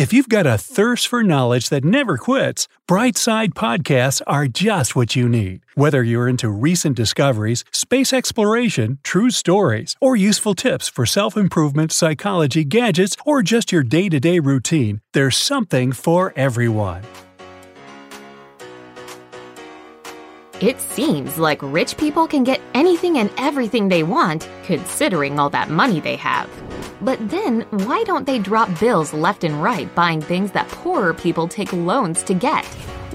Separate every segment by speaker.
Speaker 1: If you've got a thirst for knowledge that never quits, Brightside podcasts are just what you need. Whether you're into recent discoveries, space exploration, true stories, or useful tips for self improvement, psychology, gadgets, or just your day to day routine, there's something for everyone.
Speaker 2: It seems like rich people can get anything and everything they want, considering all that money they have. But then, why don't they drop bills left and right buying things that poorer people take loans to get?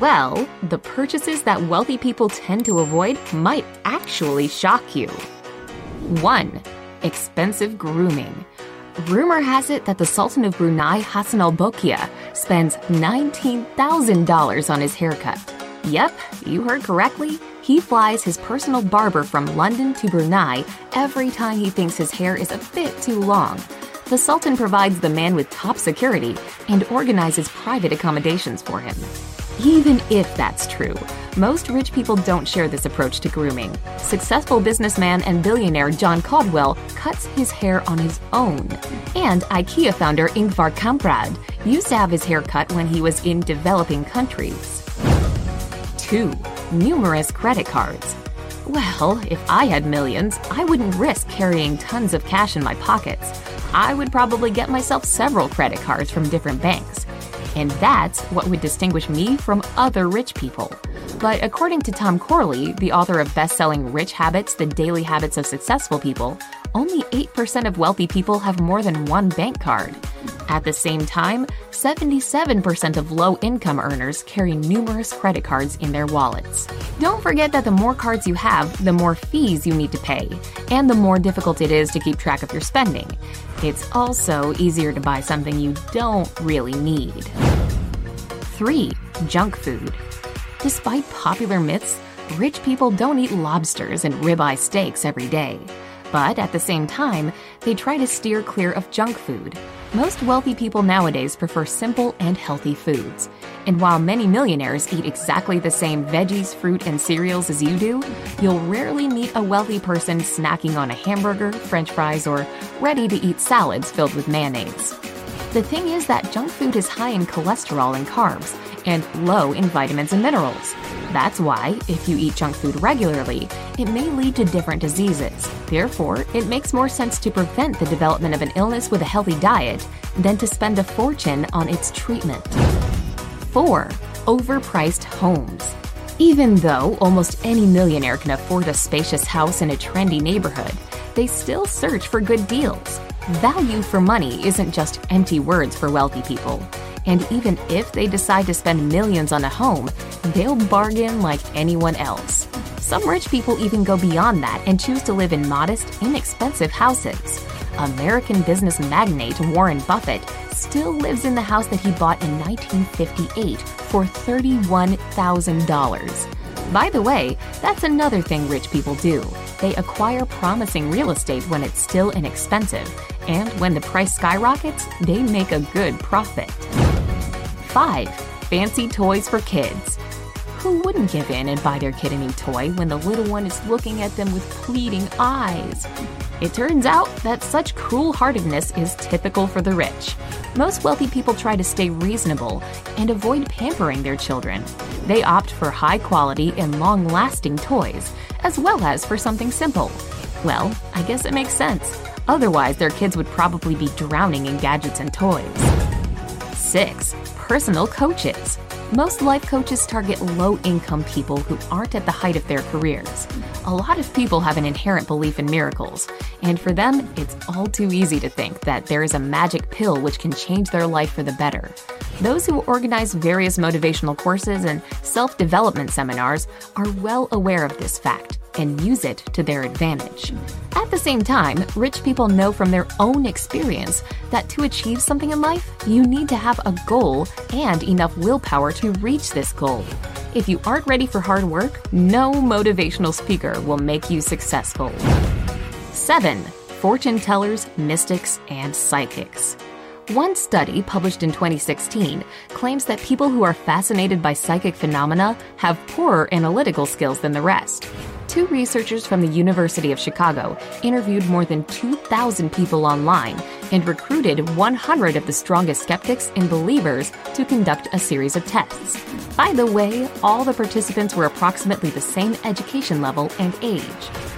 Speaker 2: Well, the purchases that wealthy people tend to avoid might actually shock you. 1. Expensive grooming. Rumor has it that the Sultan of Brunei, Hassanal Bolkiah, spends $19,000 on his haircut. Yep, you heard correctly. He flies his personal barber from London to Brunei every time he thinks his hair is a bit too long. The Sultan provides the man with top security and organizes private accommodations for him. Even if that's true, most rich people don't share this approach to grooming. Successful businessman and billionaire John Caudwell cuts his hair on his own. And IKEA founder Ingvar Kamprad used to have his hair cut when he was in developing countries. 2. Numerous credit cards. Well, if I had millions, I wouldn't risk carrying tons of cash in my pockets. I would probably get myself several credit cards from different banks. And that's what would distinguish me from other rich people. But according to Tom Corley, the author of best-selling Rich Habits: The Daily Habits of Successful People, only 8% of wealthy people have more than one bank card. At the same time, 77% of low income earners carry numerous credit cards in their wallets. Don't forget that the more cards you have, the more fees you need to pay, and the more difficult it is to keep track of your spending. It's also easier to buy something you don't really need. 3. Junk food. Despite popular myths, rich people don't eat lobsters and ribeye steaks every day. But at the same time, they try to steer clear of junk food. Most wealthy people nowadays prefer simple and healthy foods. And while many millionaires eat exactly the same veggies, fruit, and cereals as you do, you'll rarely meet a wealthy person snacking on a hamburger, french fries, or ready to eat salads filled with mayonnaise. The thing is that junk food is high in cholesterol and carbs, and low in vitamins and minerals. That's why, if you eat junk food regularly, it may lead to different diseases. Therefore, it makes more sense to prevent the development of an illness with a healthy diet than to spend a fortune on its treatment. 4. Overpriced homes. Even though almost any millionaire can afford a spacious house in a trendy neighborhood, they still search for good deals. Value for money isn't just empty words for wealthy people. And even if they decide to spend millions on a home, they'll bargain like anyone else. Some rich people even go beyond that and choose to live in modest, inexpensive houses. American business magnate Warren Buffett still lives in the house that he bought in 1958 for $31,000. By the way, that's another thing rich people do. They acquire promising real estate when it's still inexpensive, and when the price skyrockets, they make a good profit. 5. Fancy toys for kids. Who wouldn't give in and buy their kid a new toy when the little one is looking at them with pleading eyes? It turns out that such cruel heartedness is typical for the rich. Most wealthy people try to stay reasonable and avoid pampering their children. They opt for high quality and long lasting toys, as well as for something simple. Well, I guess it makes sense. Otherwise, their kids would probably be drowning in gadgets and toys. 6. Personal coaches. Most life coaches target low income people who aren't at the height of their careers. A lot of people have an inherent belief in miracles, and for them, it's all too easy to think that there is a magic pill which can change their life for the better. Those who organize various motivational courses and self development seminars are well aware of this fact and use it to their advantage. At the same time, rich people know from their own experience that to achieve something in life, you need to have a goal and enough willpower to reach this goal. If you aren't ready for hard work, no motivational speaker will make you successful. 7. Fortune tellers, mystics, and psychics. One study, published in 2016, claims that people who are fascinated by psychic phenomena have poorer analytical skills than the rest. Two researchers from the University of Chicago interviewed more than 2,000 people online and recruited 100 of the strongest skeptics and believers to conduct a series of tests. By the way, all the participants were approximately the same education level and age.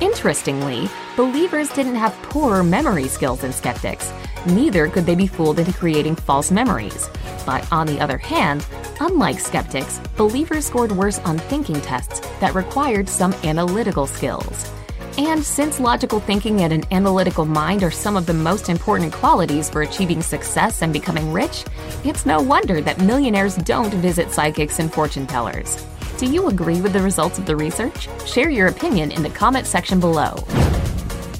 Speaker 2: Interestingly, believers didn't have poorer memory skills than skeptics. Neither could they be fooled into creating false memories. But on the other hand, unlike skeptics, believers scored worse on thinking tests that required some analytical skills. And since logical thinking and an analytical mind are some of the most important qualities for achieving success and becoming rich, it's no wonder that millionaires don't visit psychics and fortune tellers. Do you agree with the results of the research? Share your opinion in the comment section below.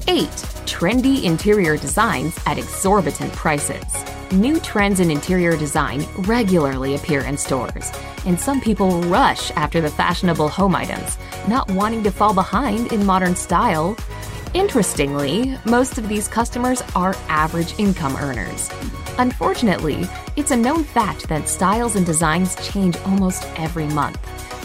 Speaker 2: 8. Trendy interior designs at exorbitant prices. New trends in interior design regularly appear in stores, and some people rush after the fashionable home items, not wanting to fall behind in modern style. Interestingly, most of these customers are average income earners. Unfortunately, it's a known fact that styles and designs change almost every month.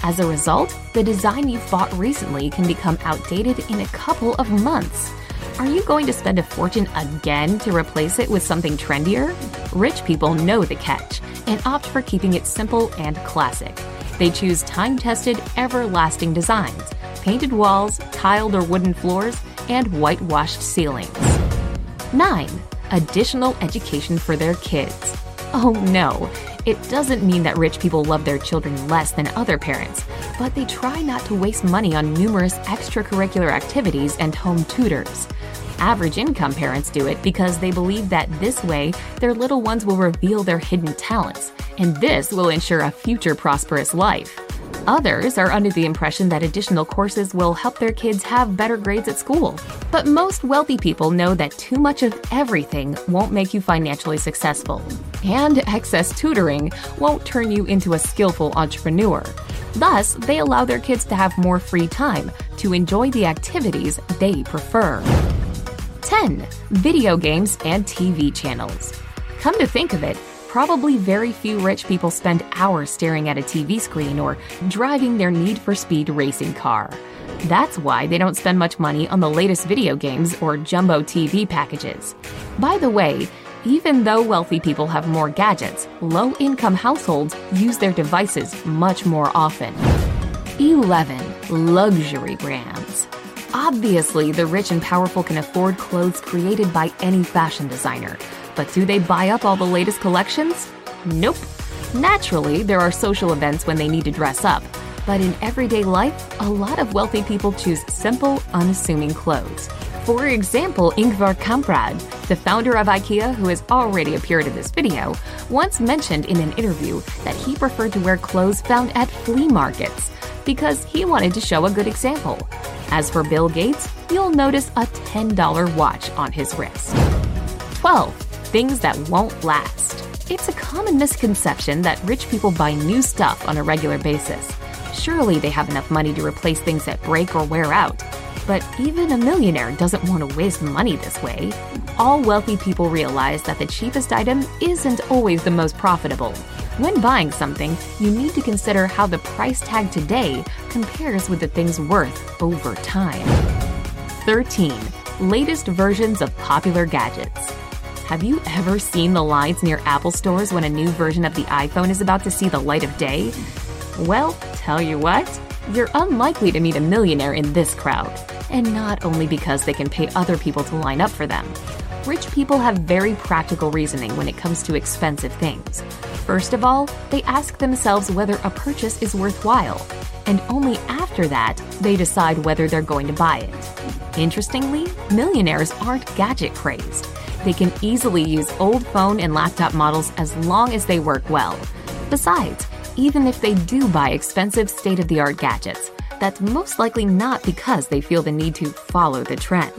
Speaker 2: As a result, the design you've bought recently can become outdated in a couple of months. Are you going to spend a fortune again to replace it with something trendier? Rich people know the catch and opt for keeping it simple and classic. They choose time tested, everlasting designs, painted walls, tiled or wooden floors, and whitewashed ceilings. 9. Additional education for their kids. Oh no, it doesn't mean that rich people love their children less than other parents, but they try not to waste money on numerous extracurricular activities and home tutors. Average income parents do it because they believe that this way their little ones will reveal their hidden talents, and this will ensure a future prosperous life. Others are under the impression that additional courses will help their kids have better grades at school. But most wealthy people know that too much of everything won't make you financially successful, and excess tutoring won't turn you into a skillful entrepreneur. Thus, they allow their kids to have more free time to enjoy the activities they prefer. 10. Video games and TV channels. Come to think of it, probably very few rich people spend hours staring at a TV screen or driving their Need for Speed racing car. That's why they don't spend much money on the latest video games or jumbo TV packages. By the way, even though wealthy people have more gadgets, low income households use their devices much more often. 11. Luxury brands. Obviously, the rich and powerful can afford clothes created by any fashion designer. But do they buy up all the latest collections? Nope. Naturally, there are social events when they need to dress up. But in everyday life, a lot of wealthy people choose simple, unassuming clothes. For example, Ingvar Kamprad, the founder of IKEA who has already appeared in this video, once mentioned in an interview that he preferred to wear clothes found at flea markets because he wanted to show a good example. As for Bill Gates, you'll notice a $10 watch on his wrist. 12. Things that won't last. It's a common misconception that rich people buy new stuff on a regular basis. Surely they have enough money to replace things that break or wear out. But even a millionaire doesn't want to waste money this way. All wealthy people realize that the cheapest item isn't always the most profitable. When buying something, you need to consider how the price tag today compares with the thing's worth over time. 13. Latest versions of popular gadgets. Have you ever seen the lines near Apple stores when a new version of the iPhone is about to see the light of day? Well, tell you what, you're unlikely to meet a millionaire in this crowd. And not only because they can pay other people to line up for them. Rich people have very practical reasoning when it comes to expensive things. First of all, they ask themselves whether a purchase is worthwhile, and only after that, they decide whether they're going to buy it. Interestingly, millionaires aren't gadget crazed. they can easily use old phone and laptop models as long as they work well. Besides, even if they do buy expensive state of the art gadgets, that's most likely not because they feel the need to follow the trend.